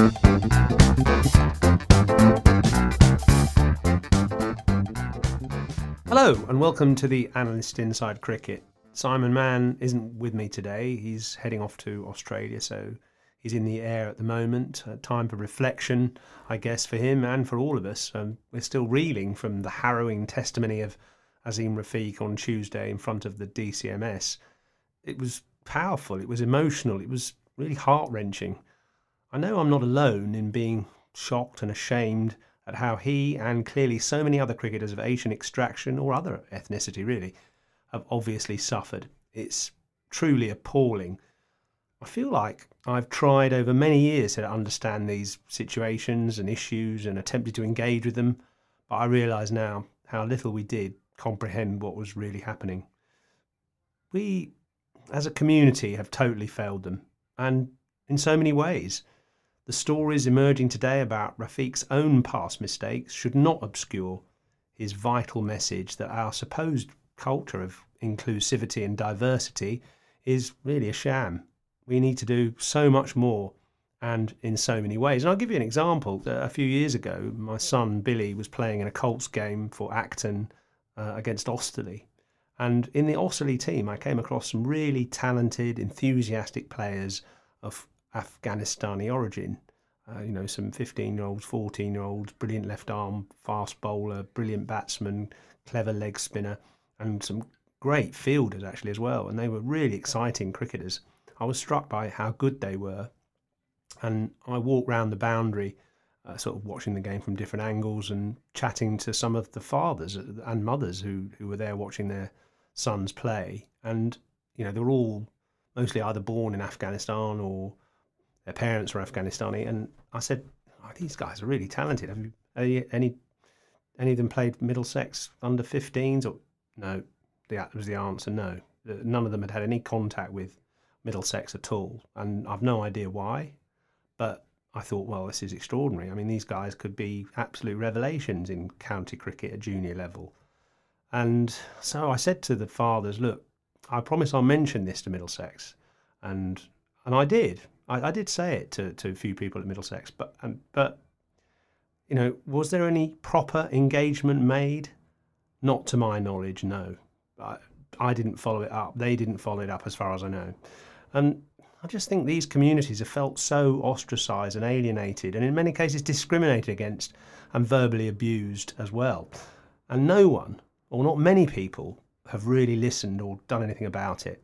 Hello, and welcome to the Analyst Inside Cricket. Simon Mann isn't with me today. He's heading off to Australia, so he's in the air at the moment. Uh, time for reflection, I guess, for him and for all of us. Um, we're still reeling from the harrowing testimony of Azeem Rafiq on Tuesday in front of the DCMS. It was powerful, it was emotional, it was really heart wrenching. I know I'm not alone in being shocked and ashamed at how he and clearly so many other cricketers of Asian extraction or other ethnicity really have obviously suffered. It's truly appalling. I feel like I've tried over many years to understand these situations and issues and attempted to engage with them, but I realise now how little we did comprehend what was really happening. We, as a community, have totally failed them, and in so many ways. The stories emerging today about Rafiq's own past mistakes should not obscure his vital message that our supposed culture of inclusivity and diversity is really a sham. We need to do so much more and in so many ways. And I'll give you an example. A few years ago, my son Billy was playing in a Colts game for Acton uh, against Osterley. And in the Osterley team, I came across some really talented, enthusiastic players of Afghanistani origin. Uh, you know, some 15 year olds, 14 year olds, brilliant left arm, fast bowler, brilliant batsman, clever leg spinner, and some great fielders actually as well. And they were really exciting cricketers. I was struck by how good they were. And I walked round the boundary, uh, sort of watching the game from different angles and chatting to some of the fathers and mothers who, who were there watching their sons play. And, you know, they were all mostly either born in Afghanistan or their parents were Afghanistani. And I said, oh, these guys are really talented. Have you any any of them played Middlesex under 15s? Or no, that was the answer. No, none of them had had any contact with Middlesex at all, and I've no idea why. But I thought, well, this is extraordinary. I mean, these guys could be absolute revelations in county cricket at junior level. And so I said to the fathers, look, I promise I'll mention this to Middlesex, and and I did. I, I did say it to, to a few people at Middlesex, but um, but you know, was there any proper engagement made? Not to my knowledge, no. I, I didn't follow it up. They didn't follow it up, as far as I know. And I just think these communities have felt so ostracised and alienated, and in many cases discriminated against and verbally abused as well. And no one, or not many people, have really listened or done anything about it.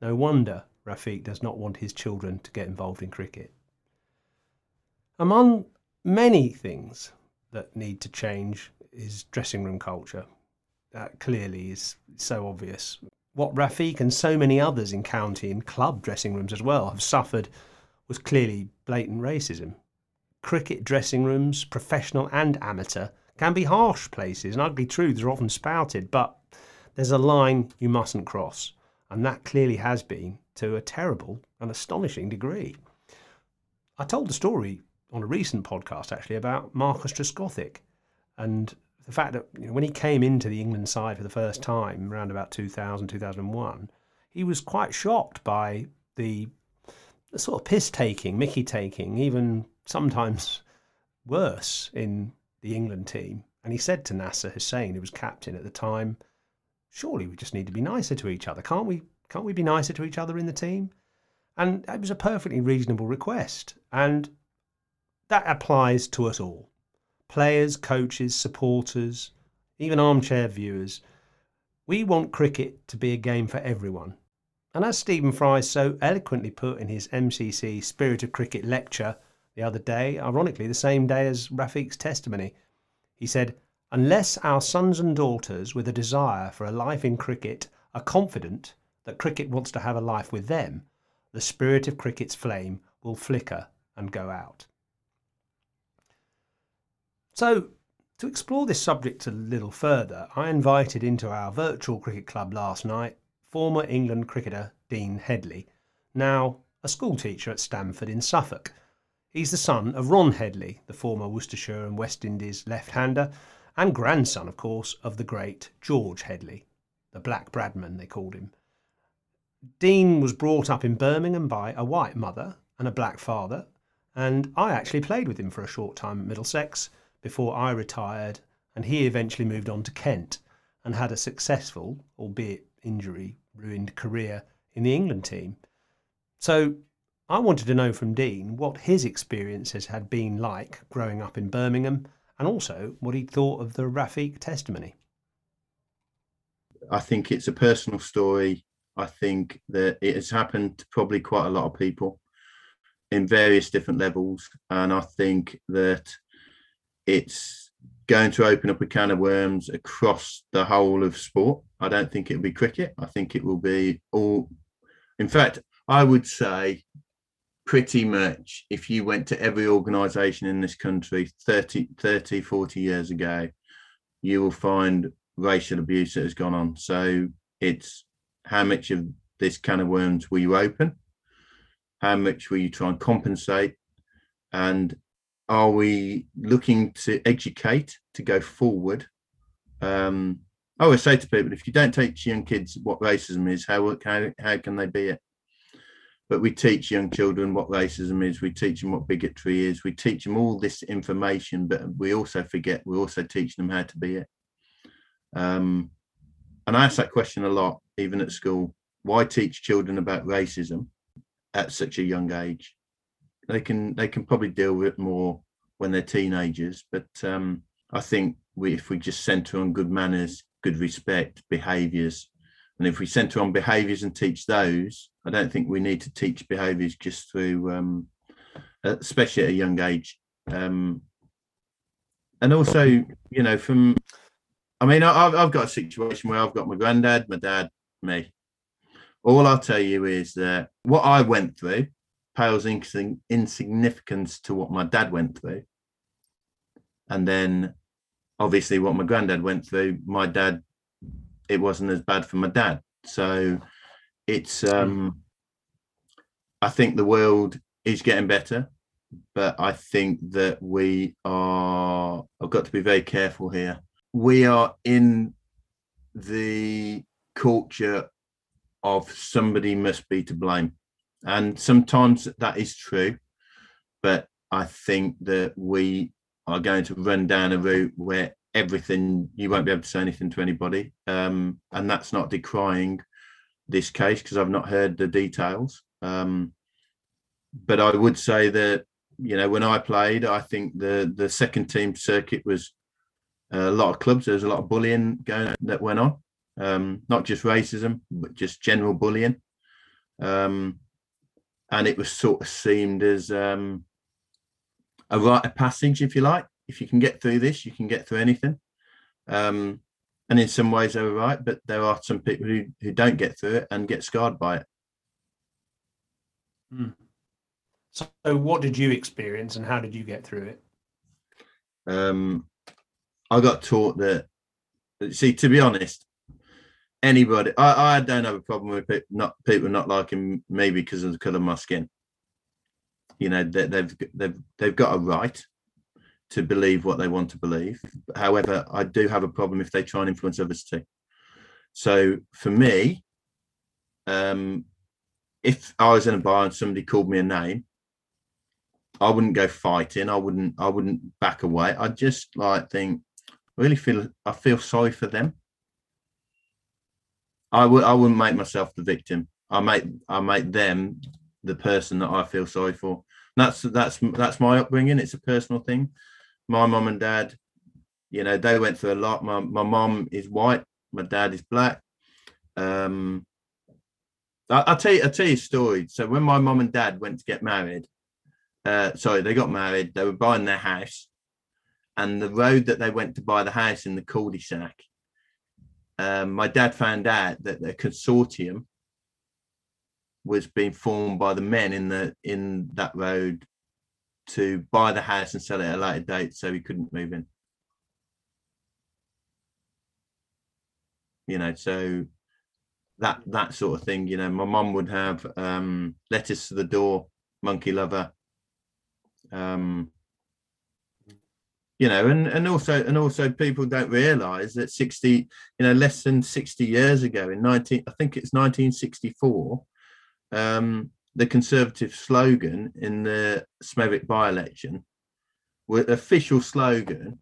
No wonder Rafiq does not want his children to get involved in cricket. Among many things that need to change is dressing room culture. That clearly is so obvious. What Rafiq and so many others in county and club dressing rooms as well have suffered was clearly blatant racism. Cricket dressing rooms, professional and amateur, can be harsh places and ugly truths are often spouted, but there's a line you mustn't cross, and that clearly has been to a terrible and astonishing degree. I told the story on a recent podcast actually about Marcus Trescothick and the fact that you know, when he came into the England side for the first time around about 2000, 2001, he was quite shocked by the, the sort of piss taking, Mickey taking, even sometimes worse in the England team. And he said to Nasser Hussain, who was captain at the time, surely we just need to be nicer to each other. Can't we can't we be nicer to each other in the team? And it was a perfectly reasonable request. And that applies to us all players, coaches, supporters, even armchair viewers. We want cricket to be a game for everyone. And as Stephen Fry so eloquently put in his MCC Spirit of Cricket lecture the other day, ironically the same day as Rafiq's testimony, he said, Unless our sons and daughters with a desire for a life in cricket are confident that cricket wants to have a life with them, the spirit of cricket's flame will flicker and go out. So, to explore this subject a little further, I invited into our virtual cricket club last night former England cricketer Dean Headley, now a schoolteacher at Stamford in Suffolk. He's the son of Ron Headley, the former Worcestershire and West Indies left hander, and grandson, of course, of the great George Headley, the Black Bradman, they called him. Dean was brought up in Birmingham by a white mother and a black father, and I actually played with him for a short time at Middlesex before I retired, and he eventually moved on to Kent and had a successful, albeit injury ruined career in the England team. So I wanted to know from Dean what his experiences had been like growing up in Birmingham and also what he thought of the Rafiq testimony. I think it's a personal story I think that it has happened to probably quite a lot of people in various different levels. And I think that it's going to open up a can of worms across the whole of sport. I don't think it'll be cricket. I think it will be all. In fact, I would say pretty much if you went to every organization in this country 30, 30 40 years ago, you will find racial abuse that has gone on. So it's how much of this can of worms will you open? How much will you try and compensate? And are we looking to educate to go forward? Um, I always say to people, if you don't teach young kids what racism is, how how, how can they be it? But we teach young children what racism is. We teach them what bigotry is. We teach them all this information, but we also forget. We also teach them how to be it. Um, and I ask that question a lot even at school. Why teach children about racism at such a young age? They can they can probably deal with it more when they're teenagers, but um, I think we, if we just centre on good manners, good respect, behaviours, and if we centre on behaviours and teach those, I don't think we need to teach behaviours just through, um, especially at a young age. Um, and also, you know, from, I mean, I've, I've got a situation where I've got my granddad, my dad, me. All I'll tell you is that what I went through pales in insignificance to what my dad went through. And then obviously what my granddad went through, my dad, it wasn't as bad for my dad. So it's um I think the world is getting better, but I think that we are I've got to be very careful here. We are in the culture of somebody must be to blame. And sometimes that is true. But I think that we are going to run down a route where everything, you won't be able to say anything to anybody. Um, and that's not decrying this case because I've not heard the details. Um, but I would say that, you know, when I played, I think the the second team circuit was a lot of clubs. There was a lot of bullying going that went on um, not just racism, but just general bullying. Um, and it was sort of seemed as um, a rite of passage, if you like. If you can get through this, you can get through anything. Um, and in some ways, they were right, but there are some people who, who don't get through it and get scarred by it. Hmm. So, what did you experience, and how did you get through it? Um, I got taught that. See, to be honest, anybody. I, I don't have a problem with people not people not liking me because of the colour of my skin. you know they, they've they've they've got a right to believe what they want to believe. However, I do have a problem if they try and influence others too. So for me, um, if I was in a bar and somebody called me a name, I wouldn't go fighting. I wouldn't. I wouldn't back away. I'd just like think. Really feel. I feel sorry for them. I would. I wouldn't make myself the victim. I make. I make them the person that I feel sorry for. that's that's that's my upbringing. It's a personal thing. My mom and dad, you know, they went through a lot. My my mom is white. My dad is black. Um, I, will tell you. I'll tell you a story. So when my mom and dad went to get married, uh, sorry, they got married. They were buying their house, and the road that they went to buy the house in the cul-de-sac. Um, my dad found out that the consortium was being formed by the men in the in that road to buy the house and sell it at a later date, so he couldn't move in. You know, so that that sort of thing. You know, my mum would have um, letters to the door, monkey lover. Um, you know, and and also and also people don't realise that sixty, you know, less than sixty years ago in nineteen, I think it's nineteen sixty four, um, the Conservative slogan in the Smethwick by-election, official slogan,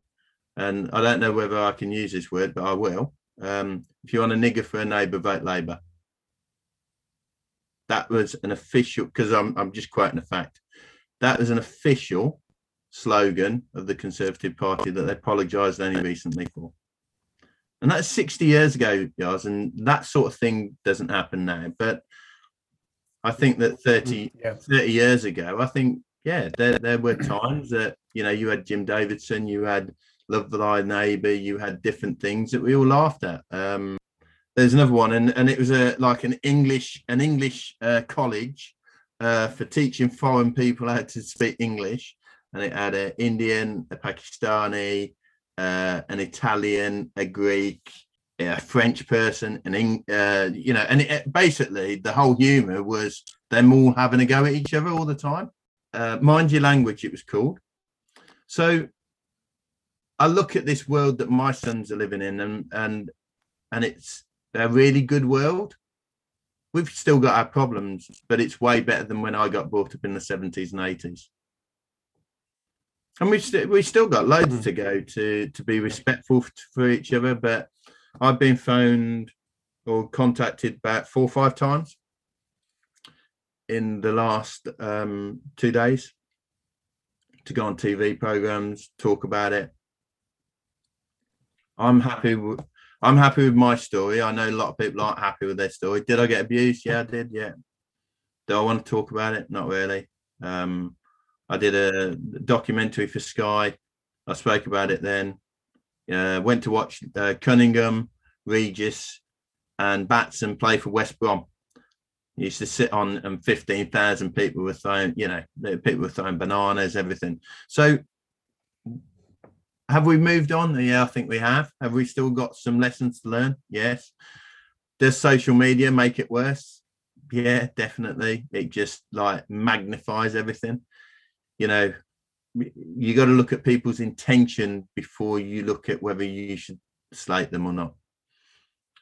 and I don't know whether I can use this word, but I will. Um, if you want a nigger for a neighbour, vote Labour. That was an official, because I'm I'm just quoting a fact. That was an official slogan of the Conservative Party that they apologised only recently for. And that's 60 years ago, guys, and that sort of thing doesn't happen now. But I think that 30, mm, yeah. 30 years ago, I think, yeah, there, there were times that, you know, you had Jim Davidson, you had Love the Thy Neighbour, you had different things that we all laughed at. Um, there's another one, and, and it was a like an English an English uh, college uh, for teaching foreign people how to speak English, and it had an Indian, a Pakistani, uh, an Italian, a Greek, a French person, and uh, you know, and it, basically the whole humour was them all having a go at each other all the time. Uh, mind your language, it was called. So I look at this world that my sons are living in, and and and it's a really good world. We've still got our problems, but it's way better than when I got brought up in the seventies and eighties. And we've st- we still got loads mm. to go to to be respectful for each other, but I've been phoned or contacted about four or five times in the last um, two days to go on TV programs, talk about it. I'm happy. With, I'm happy with my story. I know a lot of people aren't happy with their story. Did I get abused? Yeah, I did. Yeah. Do I want to talk about it? Not really. Um, I did a documentary for Sky. I spoke about it then. Uh, went to watch uh, Cunningham, Regis, and Batson play for West Brom. used to sit on, and fifteen thousand people were throwing, you know, people were throwing bananas, everything. So, have we moved on? Yeah, I think we have. Have we still got some lessons to learn? Yes. Does social media make it worse? Yeah, definitely. It just like magnifies everything. You know, you got to look at people's intention before you look at whether you should slate them or not.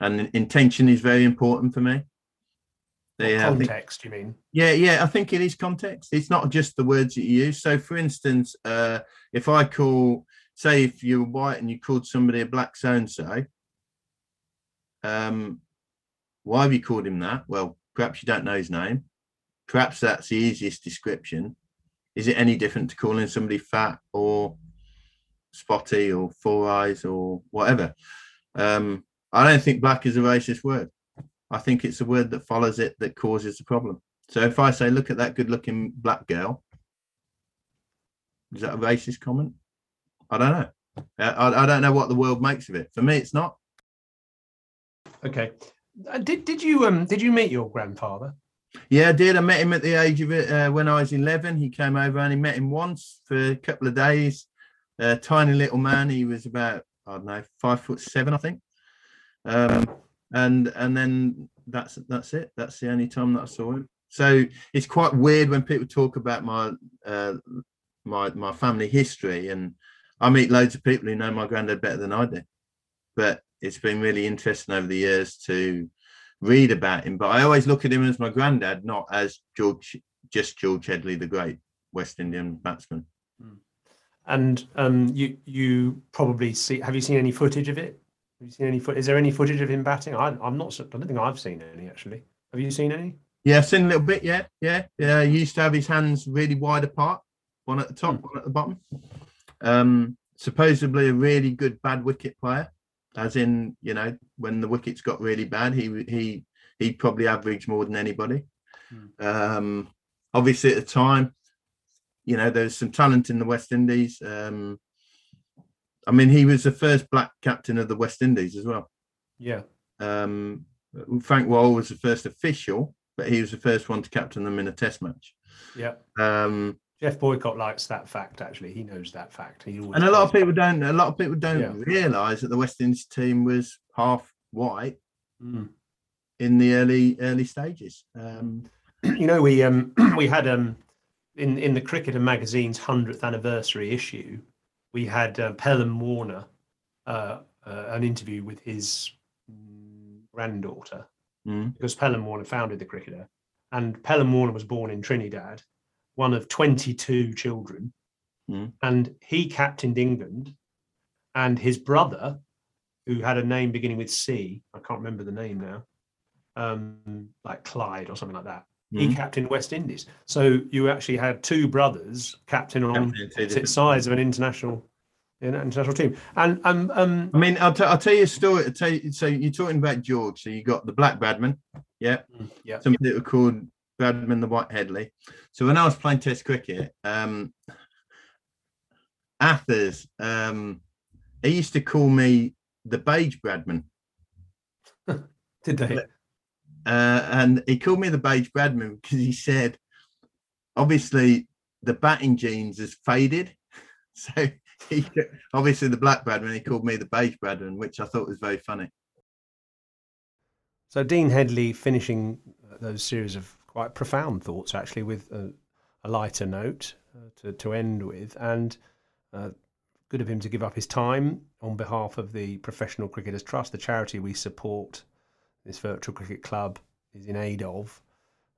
And intention is very important for me. Yeah, context, think, you mean? Yeah, yeah. I think it is context. It's not just the words that you use. So, for instance, uh, if I call, say, if you're white and you called somebody a black so and so, um, why have you called him that? Well, perhaps you don't know his name. Perhaps that's the easiest description is it any different to calling somebody fat or spotty or four eyes or whatever? Um, I don't think black is a racist word. I think it's a word that follows it that causes the problem. So if I say, look at that good looking black girl, is that a racist comment? I don't know. I, I don't know what the world makes of it. For me, it's not. Okay. Uh, did did you um did you meet your grandfather? Yeah, I did. I met him at the age of uh, when I was 11. He came over and he met him once for a couple of days. A tiny little man. He was about, I don't know, five foot seven, I think. Um, and and then that's that's it. That's the only time that I saw him. So it's quite weird when people talk about my uh, my my family history, and I meet loads of people who know my granddad better than I do. But it's been really interesting over the years to read about him. But I always look at him as my granddad, not as George, just George Headley, the great West Indian batsman. Hmm. And um, you you probably see. Have you seen any footage of it? Have you seen any foot? Is there any footage of him batting? I, I'm not. I don't think I've seen any actually. Have you seen any? Yeah, I've seen a little bit. Yeah, yeah, yeah. He used to have his hands really wide apart, one at the top, hmm. one at the bottom. Um, supposedly a really good bad wicket player, as in you know when the wickets got really bad, he he he probably averaged more than anybody. Hmm. Um, obviously at the time, you know, there's some talent in the West Indies. Um, I mean, he was the first black captain of the West Indies as well. Yeah. Um, Frank Worrell was the first official, but he was the first one to captain them in a Test match. Yeah. Um, Geoff Boycott likes that fact. Actually, he knows that fact. He and a lot of people don't. A lot of people don't yeah. realise that the West Indies team was half white mm. in the early early stages. Um, you know, we um we had um in in the Cricketer magazine's hundredth anniversary issue, we had uh, Pelham Warner uh, uh, an interview with his granddaughter mm. because Pelham Warner founded the Cricketer, and Pelham Warner was born in Trinidad, one of twenty two children, mm. and he captained England, and his brother, who had a name beginning with C, I can't remember the name now, um, like Clyde or something like that he mm. captained West Indies. So you actually had two brothers captain on the size of an international international team. And um, um I mean, I'll, t- I'll tell you a story. I'll tell you, so you're talking about George. So you got the Black Bradman, yeah, mm, yeah. Something that were called Bradman the White Headley. So when I was playing Test cricket, um, Athers, um, he used to call me the Beige Bradman. Did they? Uh, and he called me the beige Bradman because he said, obviously, the batting genes has faded. So he obviously the black Bradman, he called me the beige Bradman, which I thought was very funny. So Dean Headley finishing those series of quite profound thoughts, actually, with a, a lighter note uh, to, to end with. And uh, good of him to give up his time on behalf of the Professional Cricketers Trust, the charity we support this virtual cricket club is in aid of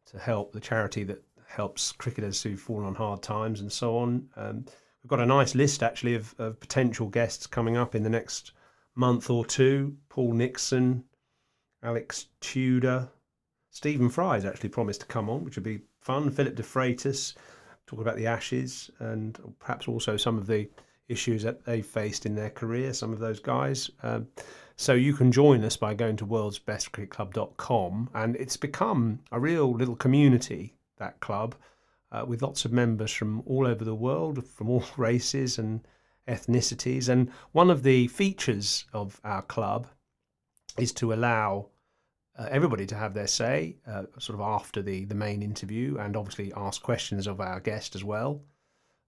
to help the charity that helps cricketers who've fallen on hard times and so on. Um, we've got a nice list actually of, of, potential guests coming up in the next month or two. Paul Nixon, Alex Tudor, Stephen Fry has actually promised to come on, which would be fun. Phillip DeFreitas, about the Ashes and perhaps also some of the issues that they faced in their career, some of those guys. Um, so you can join us by going to worldsbestcricketclub.com, and it's become a real little community, that club, uh, with lots of members from all over the world, from all races and ethnicities. And one of the features of our club is to allow uh, everybody to have their say, uh, sort of after the, the main interview, and obviously ask questions of our guest as well.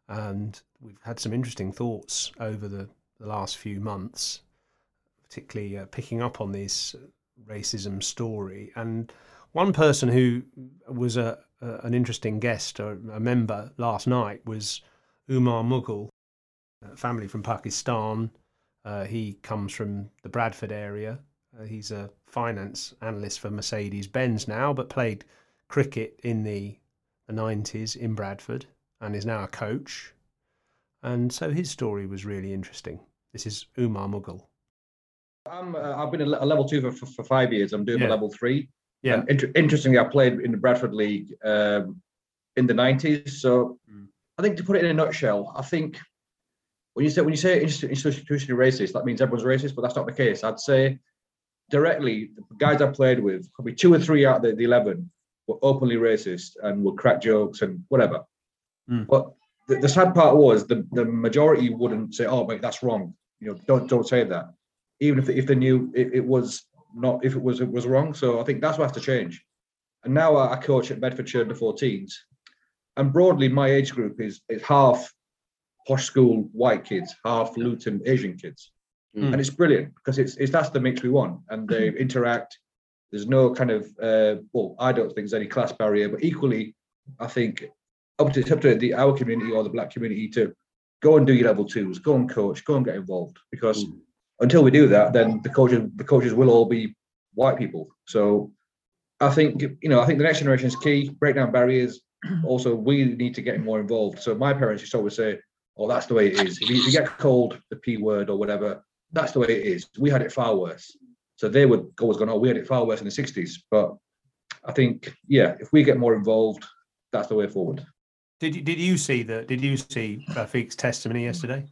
And we've had some interesting thoughts over the, the last few months particularly uh, picking up on this racism story. And one person who was a, a an interesting guest a member last night was Umar Mughal, family from Pakistan. Uh, he comes from the Bradford area. Uh, he's a finance analyst for Mercedes Benz now, but played cricket in the, the 90s in Bradford and is now a coach. And so his story was really interesting. This is Umar Mughal. I'm, uh, I've been a level two for, for, for, five years. I'm doing yeah. my level three. Yeah. Inter- interestingly, I played in the Bradford League um, in the 90s. So mm. I think to put it in a nutshell, I think when you say when you say institutionally racist, that means everyone's racist, but that's not the case. I'd say directly, the guys I played with, probably two or three out of the, the 11 were openly racist and would crack jokes and whatever. Mm. But the, the, sad part was the, the majority wouldn't say, oh, wait, that's wrong. You know, don't don't say that even if if they knew it, it was not if it was it was wrong. So I think that's what has to change. And now I, coach at Bedfordshire under 14s, and broadly my age group is is half posh school white kids, half Luton Asian kids, mm. and it's brilliant because it's it's that's the mix we want, and they interact. There's no kind of uh, well, I don't think there's any class barrier, but equally, I think up to it's up to the our community or the black community to go and do your level twos, go and coach, go and get involved. Because mm. until we do that, then the coaches the coaches will all be white people. So I think you know I think the next generation is key. Break down barriers. Also, we need to get more involved. So my parents used to always say, "Oh, that's the way it is. If you, if you get called the p word or whatever, that's the way it is." We had it far worse. So they would always go, "Oh, we had it far worse in the '60s." But I think, yeah, if we get more involved, that's the way forward. Did you did you see the did you see Rafiq's testimony yesterday?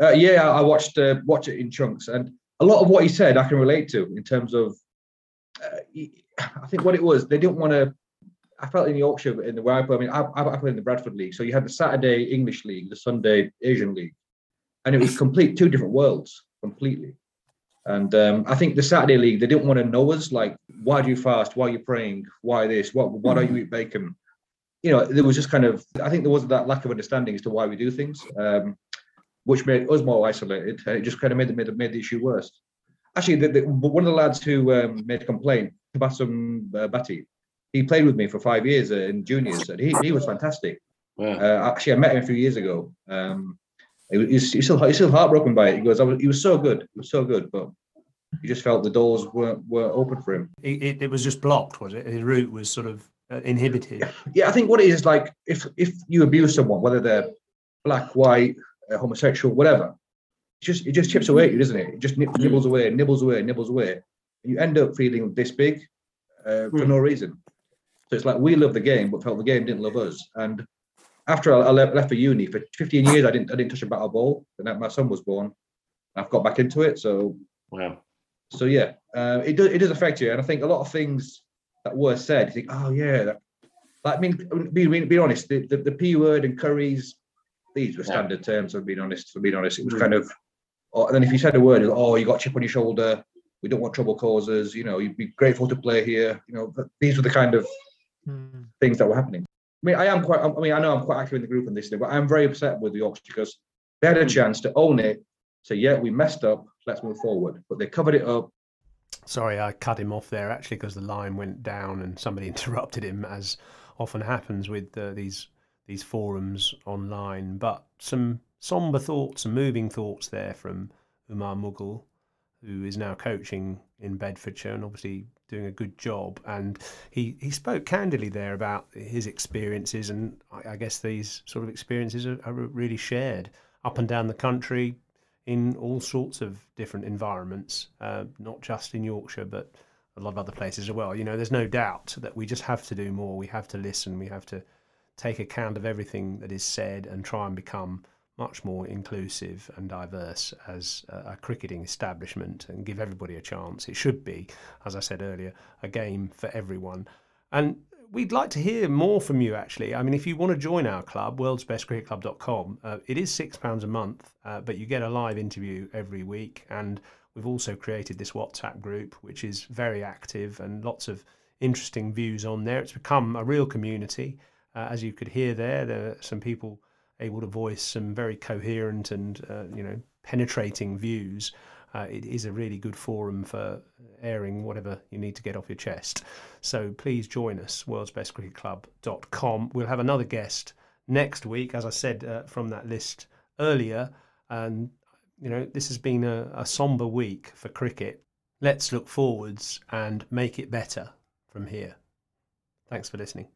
Uh, yeah, I watched uh, watch it in chunks, and a lot of what he said I can relate to in terms of. Uh, I think what it was, they didn't want to. I felt in Yorkshire in the where I I mean, I, I played in the Bradford League, so you had the Saturday English League, the Sunday Asian League, and it was complete two different worlds completely. And um, I think the Saturday League, they didn't want to know us like, why do you fast? Why are you praying? Why this? What? Why don't you eat bacon? you know, there was just kind of, I think there was that lack of understanding as to why we do things, um, which made us more isolated. And it just kind of made the, made the, made the issue worse. Actually, the, the, one of the lads who um, made a complaint, Tabassum uh, Bhatti, he played with me for five years uh, in juniors, and he, he was fantastic. Uh, actually, I met him a few years ago. Um, he's, he's, still, he's still heartbroken by it. He goes, was, he was so good, he was so good, but he just felt the doors weren't were open for him. It, it, it was just blocked, was it? His route was sort of uh, inhibited. Yeah, I think what it is like if if you abuse someone, whether they're black, white, uh, homosexual, whatever, it just it just chips away at you, doesn't it? It just nibbles away, nibbles away, nibbles away, and you end up feeling this big uh, for mm. no reason. So it's like we love the game, but felt the game didn't love us. And after I, left, left for uni for 15 years, I didn't I didn't touch a battle ball. And my son was born, I've got back into it. So wow. So yeah, uh, it does it does affect you, and I think a lot of things that were said, you think, oh yeah, that, like, I mean, be, be, be honest, the, the, the, P word and curries, these were standard yeah. terms. For being honest, for being honest, it was mm. kind of. Oh, and then if you said a word, oh, you got chip on your shoulder. We don't want trouble causers. You know, you'd be grateful to play here. You know, these were the kind of mm. things that were happening. I mean, I am quite. I mean, I know I'm quite active in the group on this, thing, but I'm very upset with the Yorkshire because they had a hmm. chance to own it. Say, yeah, we messed up. Let's move forward. But they covered it up. Sorry, I cut him off there actually because the line went down and somebody interrupted him, as often happens with uh, these these forums online. But some somber thoughts and moving thoughts there from Umar Mughal, who is now coaching in Bedfordshire and obviously doing a good job. And he, he spoke candidly there about his experiences, and I, I guess these sort of experiences are, are really shared up and down the country, in all sorts of different environments, uh, not just in Yorkshire, but a lot of other places as well. You know, there's no doubt that we just have to do more. We have to listen. We have to take account of everything that is said and try and become much more inclusive and diverse as a, cricketing establishment and give everybody a chance. It should be, as I said earlier, a game for everyone. And we'd like to hear more from you actually. I mean, if you want to join our club, worldsbestcricketclub.com, uh, it is £6 a month, uh, but you get a live interview every week. And we've also created this WhatsApp group, which is very active and lots of interesting views on there. It's become a real community. Uh, as you could hear there, there are some people able to voice some very coherent and, uh, you know, penetrating views uh, it is a really good forum for airing whatever you need to get off your chest. So please join us, worldsbestcricketclub.com. We'll have another guest next week, as I said uh, from that list earlier. And, you know, this has been a, a somber week for cricket. Let's look forwards and make it better from here. Thanks for listening.